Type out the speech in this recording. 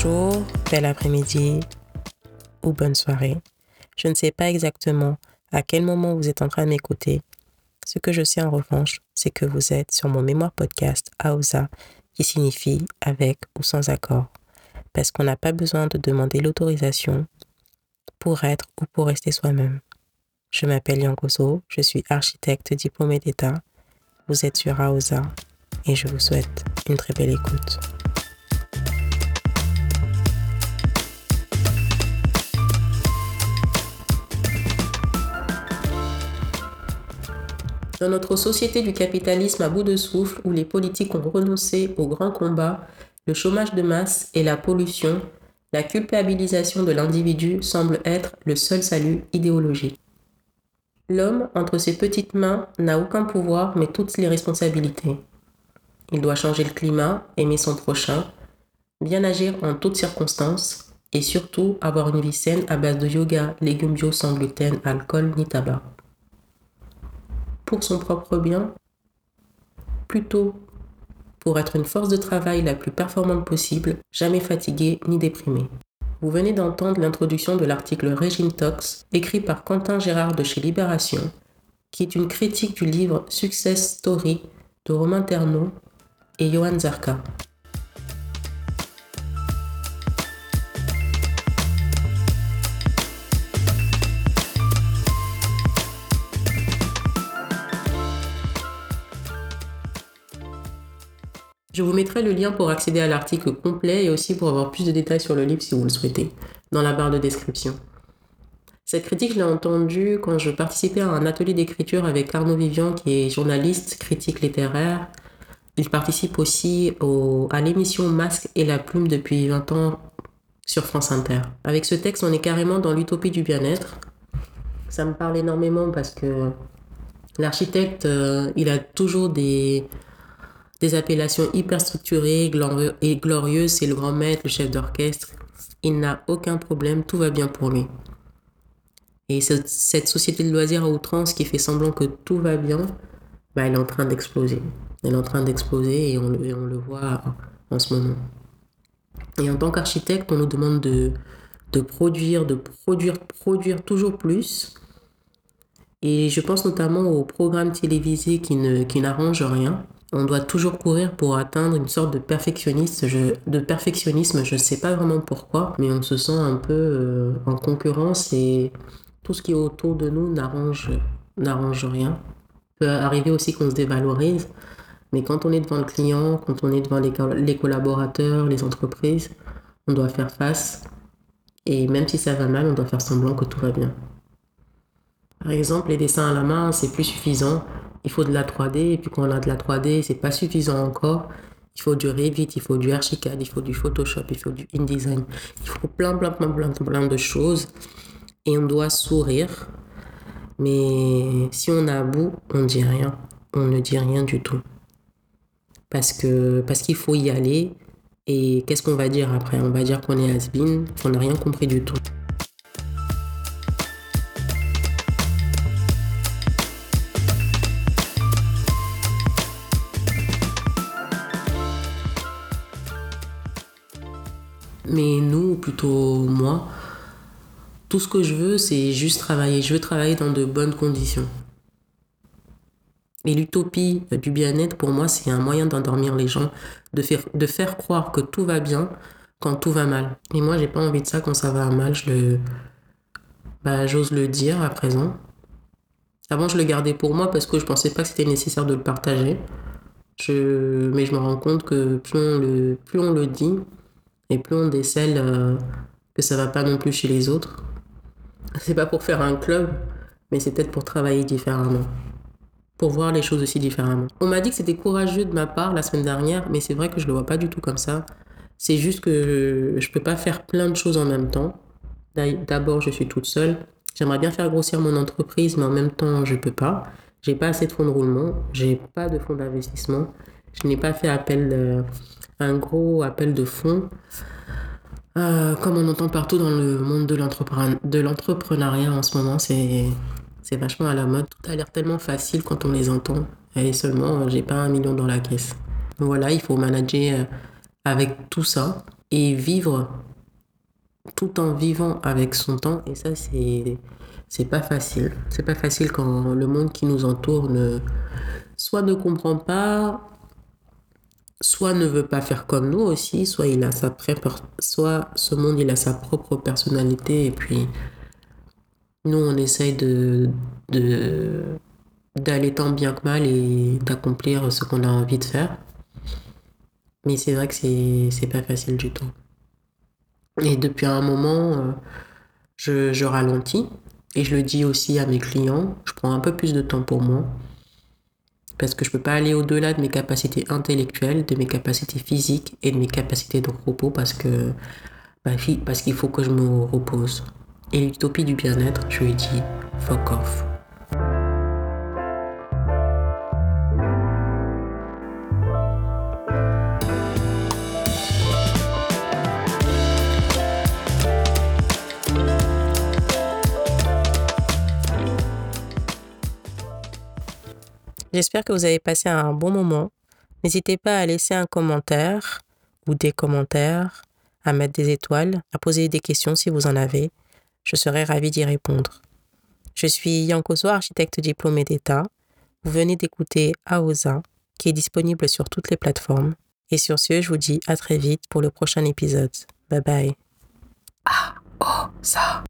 Bonjour, bel après-midi ou bonne soirée. Je ne sais pas exactement à quel moment vous êtes en train de m'écouter. Ce que je sais en revanche, c'est que vous êtes sur mon mémoire podcast AOSA, qui signifie avec ou sans accord. Parce qu'on n'a pas besoin de demander l'autorisation pour être ou pour rester soi-même. Je m'appelle Yangozo, je suis architecte diplômé d'État. Vous êtes sur AOSA et je vous souhaite une très belle écoute. Dans notre société du capitalisme à bout de souffle, où les politiques ont renoncé au grand combat, le chômage de masse et la pollution, la culpabilisation de l'individu semble être le seul salut idéologique. L'homme, entre ses petites mains, n'a aucun pouvoir mais toutes les responsabilités. Il doit changer le climat, aimer son prochain, bien agir en toutes circonstances et surtout avoir une vie saine à base de yoga, légumes bio sans gluten, alcool ni tabac pour son propre bien, plutôt pour être une force de travail la plus performante possible, jamais fatigué ni déprimé. Vous venez d'entendre l'introduction de l'article Régine Tox, écrit par Quentin Gérard de chez Libération, qui est une critique du livre Success Story de Romain Terneau et Johan Zarka. Je vous mettrai le lien pour accéder à l'article complet et aussi pour avoir plus de détails sur le livre si vous le souhaitez, dans la barre de description. Cette critique, je l'ai entendue quand je participais à un atelier d'écriture avec Arnaud Vivian, qui est journaliste, critique littéraire. Il participe aussi à l'émission Masque et la plume depuis 20 ans sur France Inter. Avec ce texte, on est carrément dans l'utopie du bien-être. Ça me parle énormément parce que l'architecte, euh, il a toujours des, des appellations hyper structurées et glorieuses, c'est le grand maître, le chef d'orchestre. Il n'a aucun problème, tout va bien pour lui. Et cette société de loisirs à outrance qui fait semblant que tout va bien, bah, elle est en train d'exploser. Elle est en train d'exploser et on le, voit en ce moment. Et en tant qu'architecte, on nous demande de, produire, de produire, produire toujours plus. Et je pense notamment aux programmes télévisés qui, ne, qui n'arrangent rien on doit toujours courir pour atteindre une sorte de perfectionnisme. Je, de perfectionnisme, je ne sais pas vraiment pourquoi, mais on se sent un peu euh, en concurrence et tout ce qui est autour de nous n'arrange, rien. Il peut arriver aussi qu'on se dévalorise, mais quand on est devant le client, quand on est devant les collaborateurs, les entreprises, on doit faire face. Et même si ça va mal, on doit faire semblant que tout va bien. Par exemple, les dessins à la main, c'est plus suffisant il faut de la 3D, et puis quand on a de la 3D, c'est pas suffisant encore. Il faut du Revit, il faut du Archicad, il faut du Photoshop, il faut du InDesign. Il faut plein, plein, plein, plein, plein de choses. Et on doit sourire. Mais si on a à bout, on ne dit rien. On ne dit rien du tout. Parce que parce qu'il faut y aller. Et qu'est-ce qu'on va dire après? On va dire qu'on est has-been, qu'on n'a rien compris du tout. Mais nous, plutôt moi, tout ce que je veux, c'est juste travailler. Je veux travailler dans de bonnes conditions. Et l'utopie du bien-être, pour moi, c'est un moyen d'endormir les gens, de faire, de faire croire que tout va bien quand tout va mal. Et moi, j'ai pas envie de ça quand ça va mal. Je le, bah, j'ose le dire à présent. Avant, je le gardais pour moi parce que je pensais pas que c'était nécessaire de le partager. Je, mais je me rends compte que plus on le, plus on le dit, et plus on décèle euh, que ça va pas non plus chez les autres. C'est pas pour faire un club, mais c'est peut-être pour travailler différemment. Pour voir les choses aussi différemment. On m'a dit que c'était courageux de ma part la semaine dernière, mais c'est vrai que je le vois pas du tout comme ça. C'est juste que je, peux pas faire plein de choses en même temps. D'abord, je suis toute seule. J'aimerais bien faire grossir mon entreprise, mais en même temps, je peux pas. J'ai pas assez de fonds de roulement, j'ai pas de fonds d'investissement. Je n'ai pas fait appel un gros appel de fonds. Euh, comme on entend partout dans le monde de l'entrepreneuriat en ce moment, c'est vachement à la mode. Tout a l'air tellement facile quand on les entend. Et seulement, j'ai pas un million dans la caisse. Voilà, il faut manager euh, avec tout ça. et vivre tout en vivant avec son temps. Et ça, c'est c'est pas facile. C'est pas facile quand le monde qui nous entoure soit ne comprend pas, soit ne veut pas faire comme nous aussi, soit il a sa soit ce monde il a sa propre personnalité et puis nous on essaye de, d'aller tant bien que mal et d'accomplir ce qu'on a envie de faire. Mais c'est vrai que c'est, c'est pas facile du tout. Et depuis un moment, euh, je, je ralentis et je le dis aussi à mes clients, je prends un peu plus de temps pour moi parce que je peux pas aller au-delà de mes capacités intellectuelles, de mes capacités physiques et de mes capacités de repos parce que bah, parce qu'il faut que je me repose. Et l'utopie du bien-être, je lui dis fuck off. J'espère que vous avez passé un bon moment. N'hésitez pas à laisser un commentaire ou des commentaires, à mettre des étoiles, à poser des questions si vous en avez. Je serai ravie d'y répondre. Je suis Yankoso, architecte diplômé d'État. Vous venez d'écouter AOSA, qui est disponible sur toutes les plateformes. Et sur ce, je vous dis à très vite pour le prochain épisode. Bye bye. AOSA.